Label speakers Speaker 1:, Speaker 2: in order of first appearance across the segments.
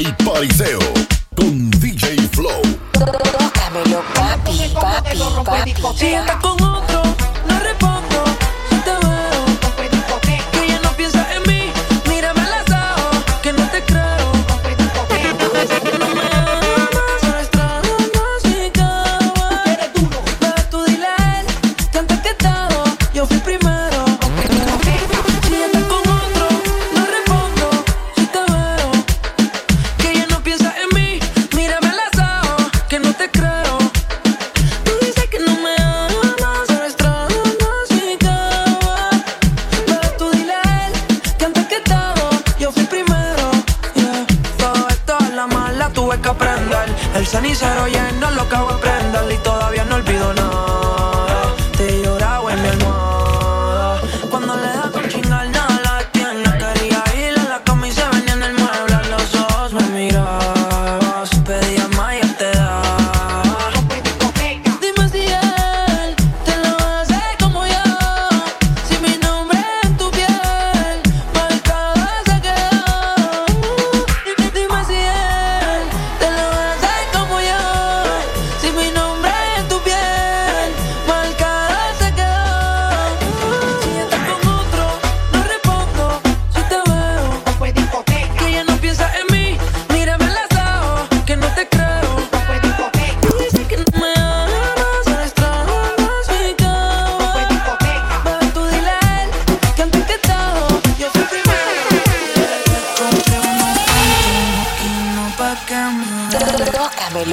Speaker 1: y pariseo con DJ Flow.
Speaker 2: Tócamelo, papi, papi, papi.
Speaker 3: Si estás con otro, tuve que aprender. El cenicero lleno lo acabo de prender y todavía no olvido nada.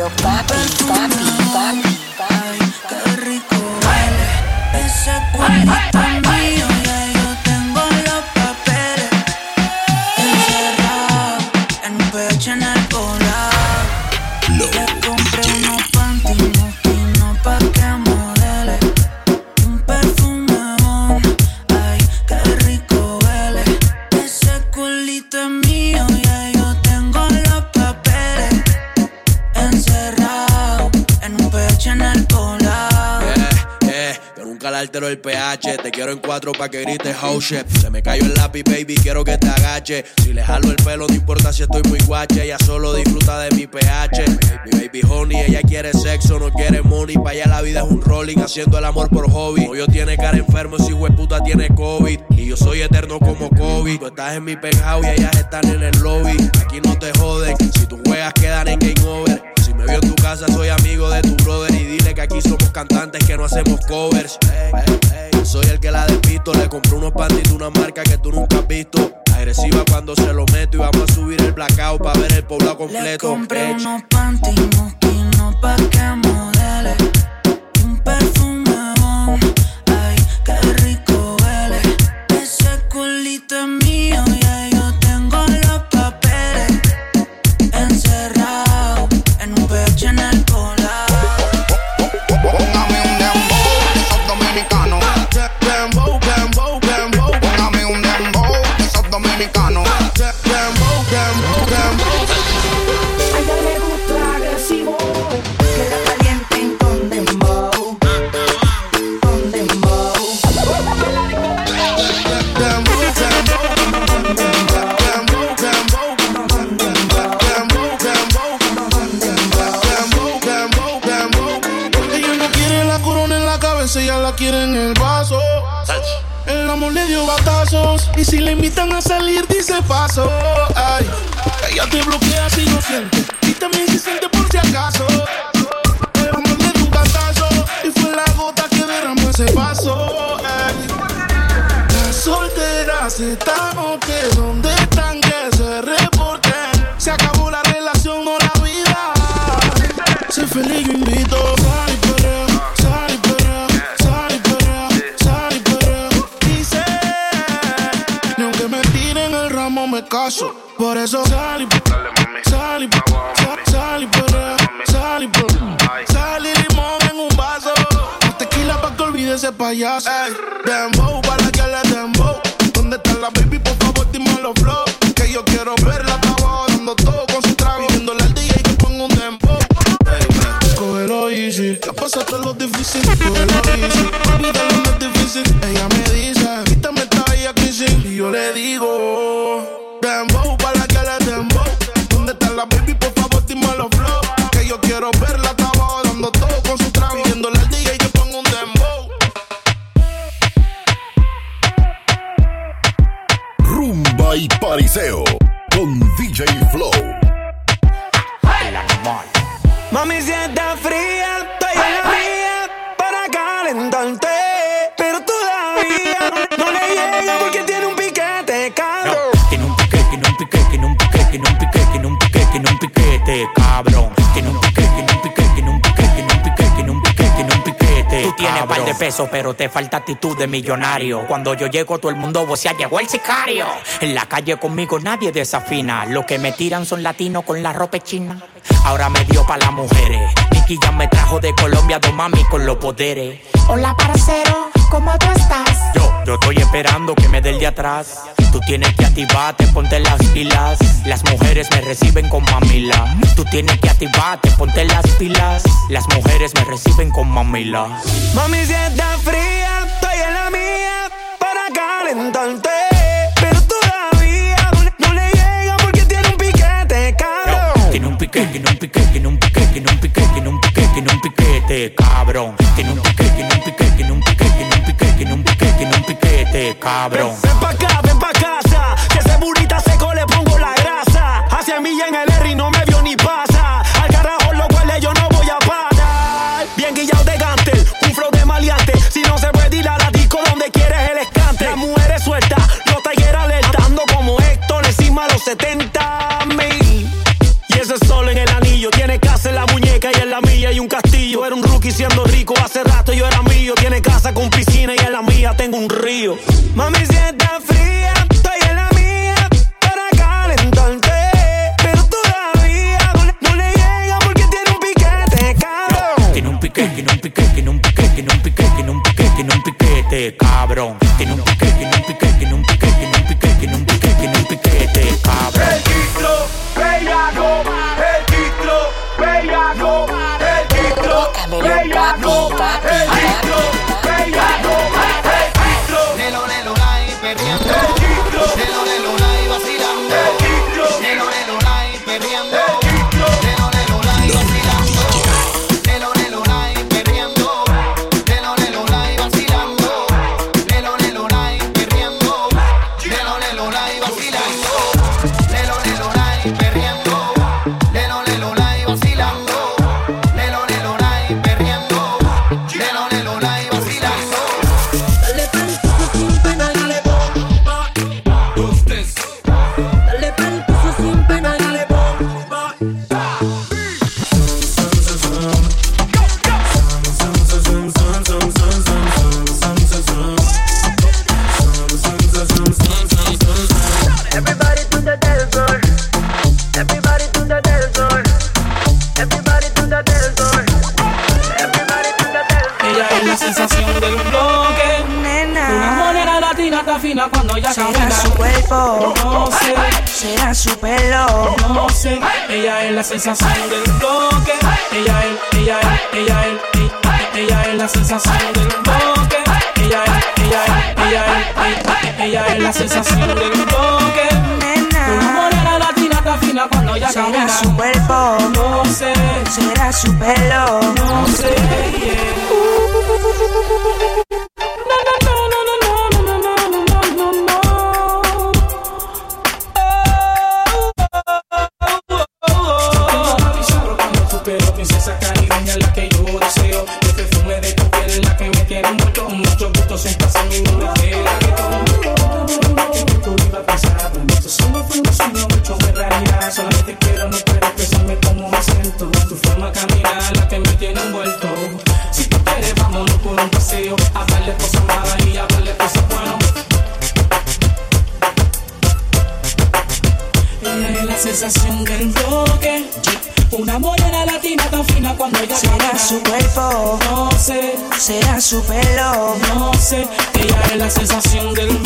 Speaker 2: Tócamelo, papi, papi, papi,
Speaker 4: quiero en cuatro pa' que grites oh shit. Se me cayó el lápiz, baby, quiero que te agache. Si le jalo el pelo, no importa si estoy muy guache. Ella solo disfruta de mi pH. Mi baby honey, ella quiere sexo, no quiere money. Pa' allá la vida es un rolling, haciendo el amor por hobby. Novio tiene cara enfermo, si puta tiene COVID. Y yo soy eterno como COVID. Tú estás en mi penthouse y ellas están en el lobby. Aquí no te joden, si tú juegas quedan en game over. Me en tu casa, soy amigo de tu brother. Y dile que aquí somos cantantes que no hacemos covers. Ey, ey, ey, Soy el que la despisto. Le compré unos panties de una marca que tú nunca has visto. Agresiva cuando se lo meto. Y vamos a subir el blackout para ver el poblado
Speaker 3: Le
Speaker 4: completo.
Speaker 3: compré
Speaker 4: Ey,
Speaker 3: unos panty moquinos pa' que modele Un perfume bon, ay, qué rico huele Ese culito es mío,
Speaker 5: están que ¿dónde están? Que se reporten. Se acabó la relación, no la vida. Sé feliz, yo invito. Me tiren el ramo me caso. Por eso sal y sal y sal, sal y perrea, sal y perrea. Sal y limón en un vaso. Tequila pa' que olvide ese payaso. Ey,
Speaker 6: pero
Speaker 7: te falta actitud de millonario. Cuando yo llego, todo el mundo vocea, llegó el sicario. En la calle conmigo nadie desafina. Lo que me tiran son latinos con la ropa china. Ahora me dio pa' las mujeres. Nicky ya me trajo de Colombia dos mami con los poderes.
Speaker 8: Hola, parcero, ¿cómo tú estás?
Speaker 7: Yo, yo estoy esperando que me dé el de atrás. Tú tienes que activarte, ponte las pilas. Las mujeres me reciben con mamila. Tú tienes que activarte, ponte las pilas. Las mujeres me reciben con mamila.
Speaker 6: Mami, si está fría, estoy en la mía para calentarte. Pero todavía no le llega porque tiene un piquete, cabrón.
Speaker 7: Tiene un piquete, tiene un piquete, tiene un piquete, tiene un piquete, tiene un piquete, tiene un piquete, cabrón. Tiene un piquete, tiene un piquete, tiene un piquete, tiene un piquete, tiene un piquete, tiene un piquete, cabrón.
Speaker 6: Ven pa' acá, ven pa' casa. En el R y no me vio ni pasa. Al carajo lo huele, yo no voy a parar. Bien guillado de gantel, un flow de maleante. Si no se puede ir a la disco donde quieres el escante. Las mujeres sueltas, los talleres alertando como Héctor encima los 70 mil. Y ese sol en el anillo tiene casa en la muñeca y en la mía y un castillo. Era un rookie siendo rico, hace rato yo era mío. Tiene casa con piscina y en la mía tengo un río. Mami, si
Speaker 8: será su cuerpo,
Speaker 9: No sé,
Speaker 8: será su pelo.
Speaker 9: no sé. Ella es la sensación del bloque. Ella es, ella es, ella es, ella, es la sensación del bloque. Ella es, ella es, ella es, ella, es la sensación del. Una
Speaker 8: Nena,
Speaker 9: moneda latina está fina cuando ella
Speaker 8: será su cuerpo,
Speaker 9: No sé,
Speaker 8: será su pelo.
Speaker 9: no sé.
Speaker 8: Su pelo.
Speaker 9: no sé. Ella es la sensación del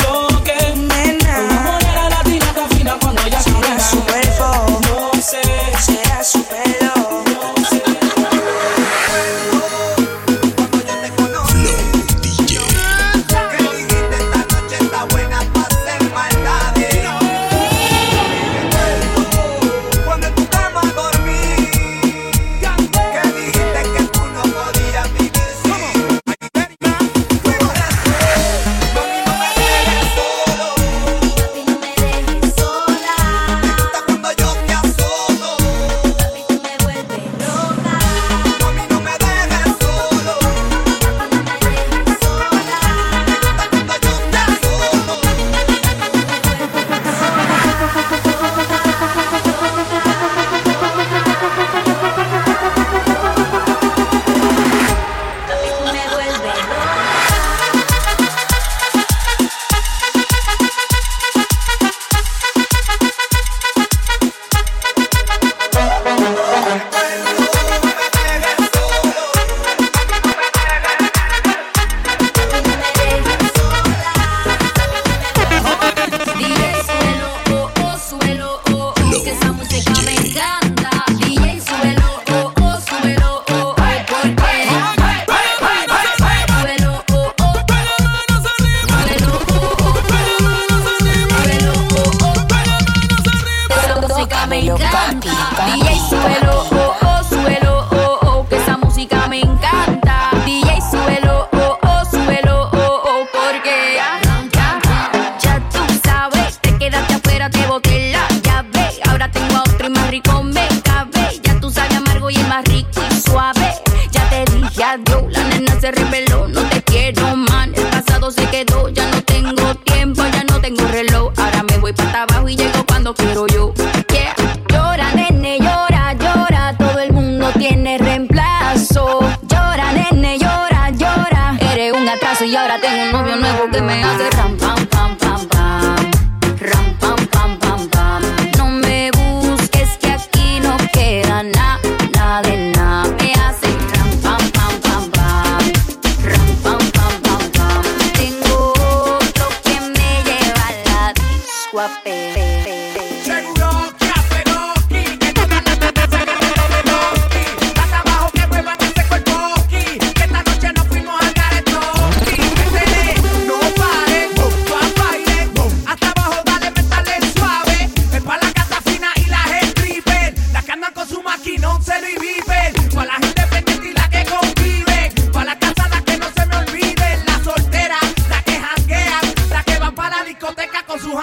Speaker 10: ahora tengo un novio nuevo que me hace ram, pam,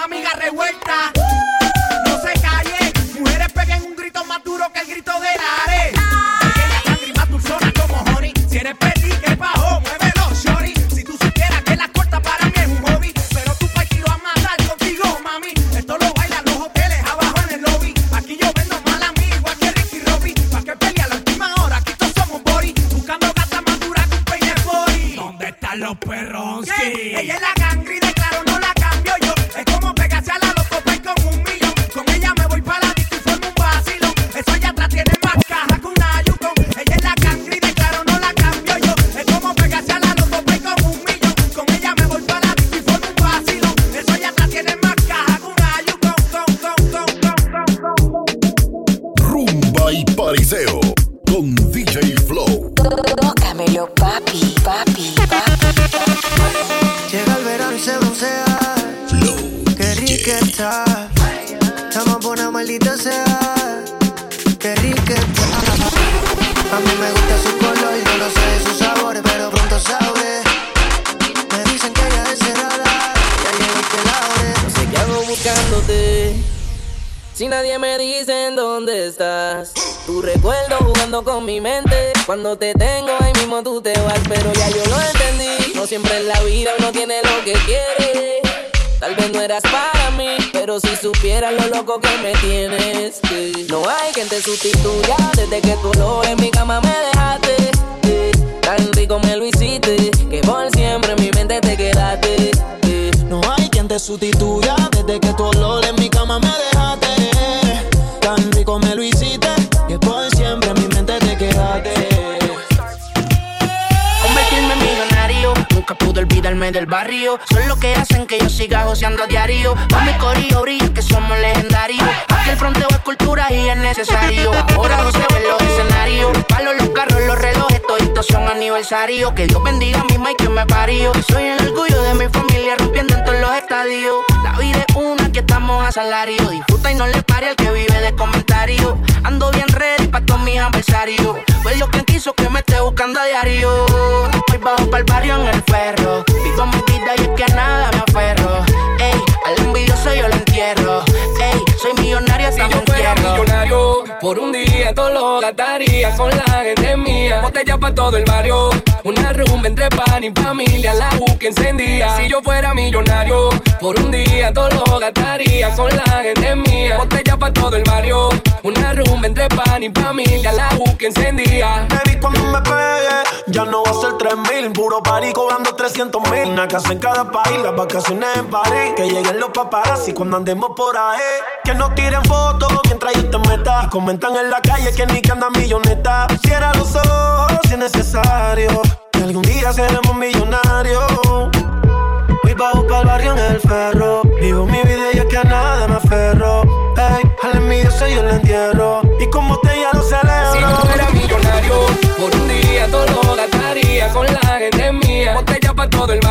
Speaker 11: amigas revueltas. Con
Speaker 1: DJ Flow.
Speaker 12: Tócamelo, papi, papi,
Speaker 13: Llega el verano y se broncea. Qué rica está. Estamos por una maldita sea. Qué rica está. A mí me gusta su color, yo no sé de sus sabores, pero pronto sabré. Me dicen que ella es cerrada. Ya llegó el que la ore.
Speaker 14: No sé qué hago buscándote. Si nadie me dice en dónde estás. Tu recuerdo jugando con mi mente. Cuando te tengo ahí mismo tú te vas. Pero ya yo lo entendí. No siempre en la vida uno tiene lo que quiere. Tal vez no eras para mí. Pero si supieras lo loco que me tienes. No hay quien te sustituya. Desde que tú lo en mi cama me dejaste. Tan rico me lo hiciste. Que por siempre en mi mente te quedaste.
Speaker 6: No hay quien te sustituya desde que tu olor en mi cama me dejaste.
Speaker 15: Del barrio. Son lo que hacen que yo siga joseando a diario. Con mi corillo brilla que somos legendarios. Aquí el fronteo es cultura y es necesario. Ahora no se ven los escenarios. Palo los carros, los relojes, toditos son aniversarios. Que Dios bendiga a mi Mike que me parió. Soy el orgullo de mi familia rompiendo en todos los estadios. La vida es una que estamos a salario. Disfruta y no le pare al que vive de comentarios. Ando bien ready pa' todos mis adversarios. Fue Dios quien quiso que me esté buscando a diario. Voy bajo pa'l barrio en el ferro. Vivo mi vida y es que nada me aferro. Ey, al envidioso yo lo entierro. Ey, soy millonario hasta
Speaker 16: Si
Speaker 15: me entierro.
Speaker 16: Por un día todo lo gastaría con la gente mía. Botella para todo el barrio, una rumba entre pan y familia, la U que encendía. Si yo fuera millonario, por un día todo lo gastaría con la gente mía. Botella para todo el barrio, una rumba entre pan y familia, la U que encendía.
Speaker 6: Baby, cuando me pegue, ya no va a ser 3000. Puro party cobrando 300 mil. Una casa en cada país, las vacaciones en París. Que lleguen los paparazzi cuando andemos por ahí. Que no tiren fotos mientras yo te meta. Y comentan en la calle que ni que anda milloneta. Cierra los ojos si es necesario. Que algún día seremos millonarios. Voy bajo pa'l barrio en el ferro. Vivo mi vida y es que a nada me aferro. Ey, al envidioso yo le entierro. Y como te ya lo celebro.
Speaker 16: Si yo fuera millonario, por un día todo lo gastaría con la gente mía. Botella para todo el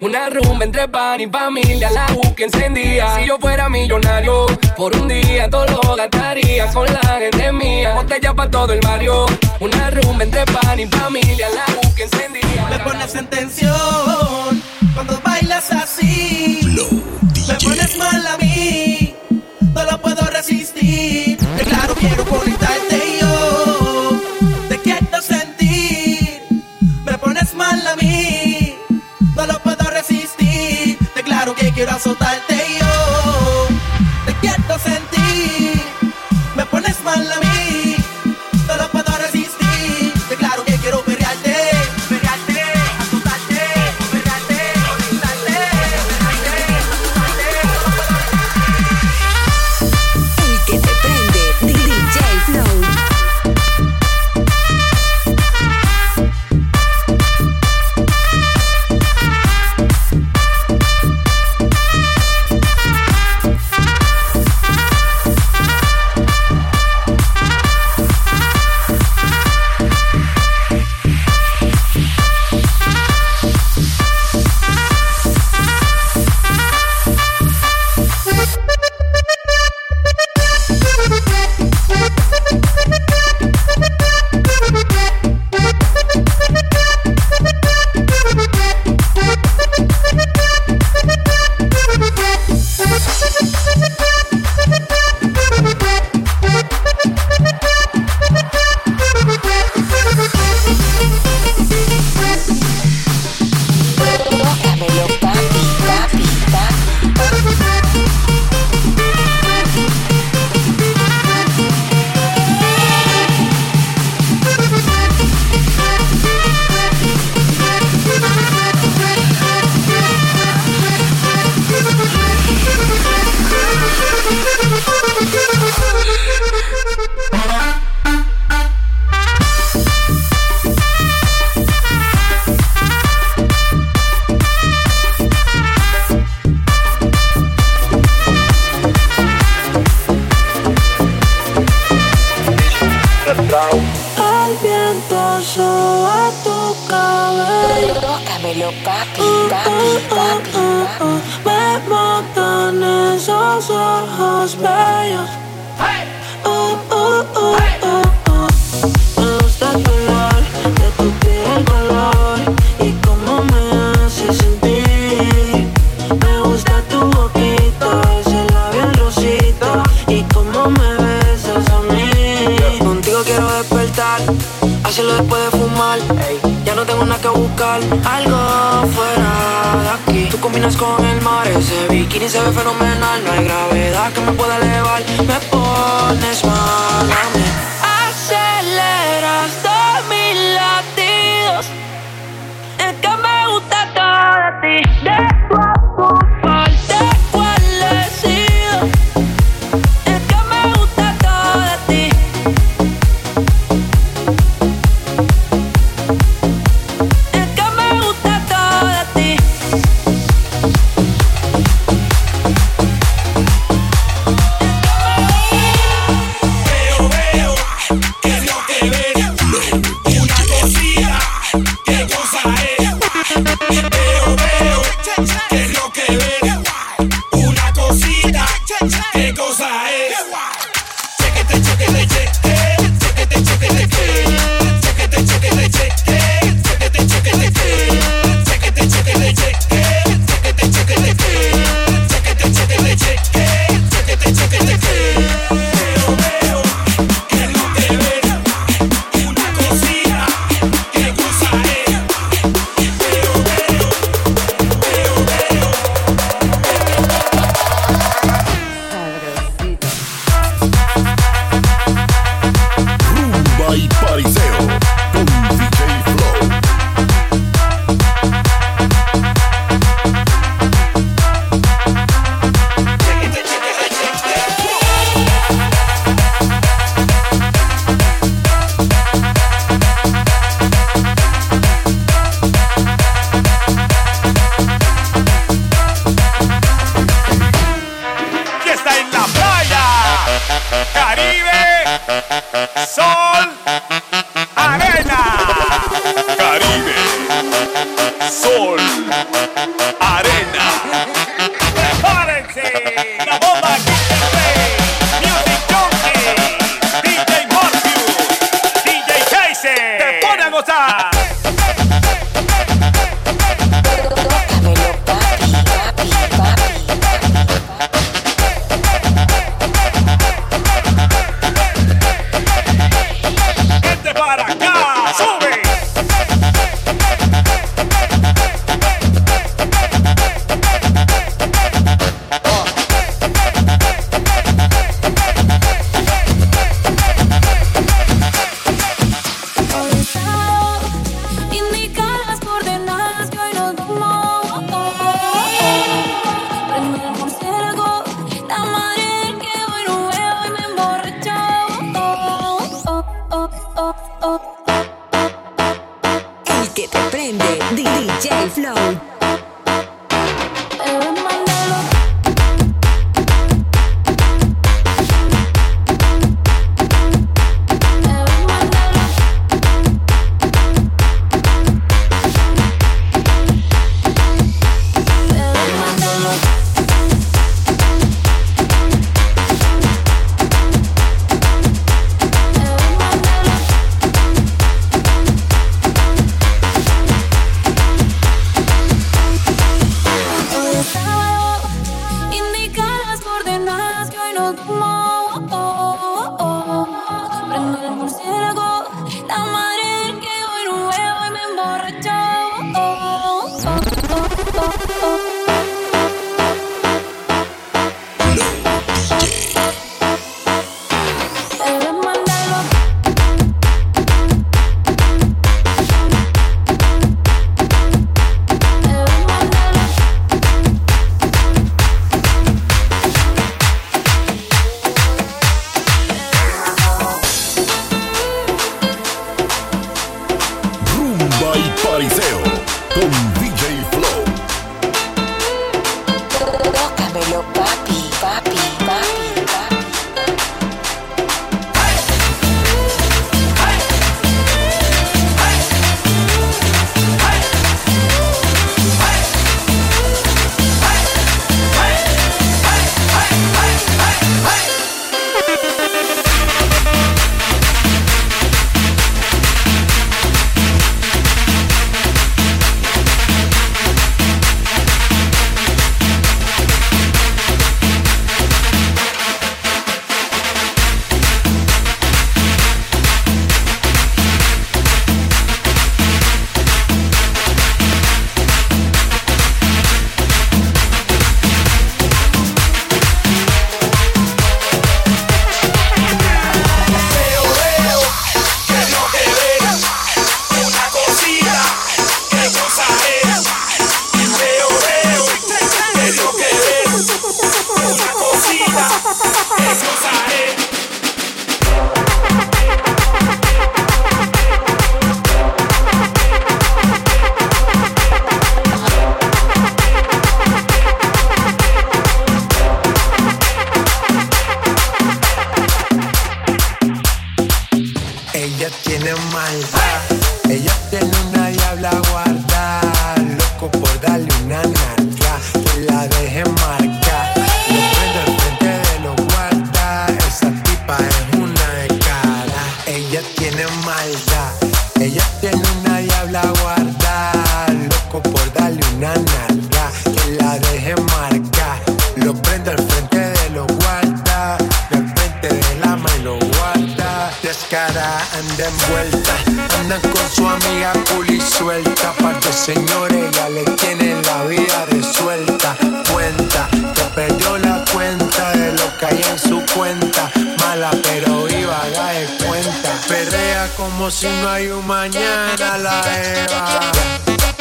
Speaker 16: una rumba entre pan y familia, la U que encendía. Si yo fuera millonario, por un día todo lo gastaría con la gente mía. Botella para todo el barrio, una rumba entre pan y familia, la U que encendía.
Speaker 11: Me pones en tensión cuando bailas así. Me pones mal a mí, no lo puedo resistir. Que claro, quiero conectarte quiero azotarte
Speaker 3: Uh, uh, uh, me gusta el color de tu piel, color. Y cómo me hace sentir. Me gusta tu boquita, ese labial rosita. Y cómo me besas a mí. Contigo quiero despertar, hacerlo después de fumar. Ya no tengo nada que buscar, algo fuera de aquí. Tú combinas con el mar, ese bikini se ve fenomenal, no hay gravedad. Oh
Speaker 10: my God. te prende DJ Flow.
Speaker 17: Si no hay un mañana la Eva.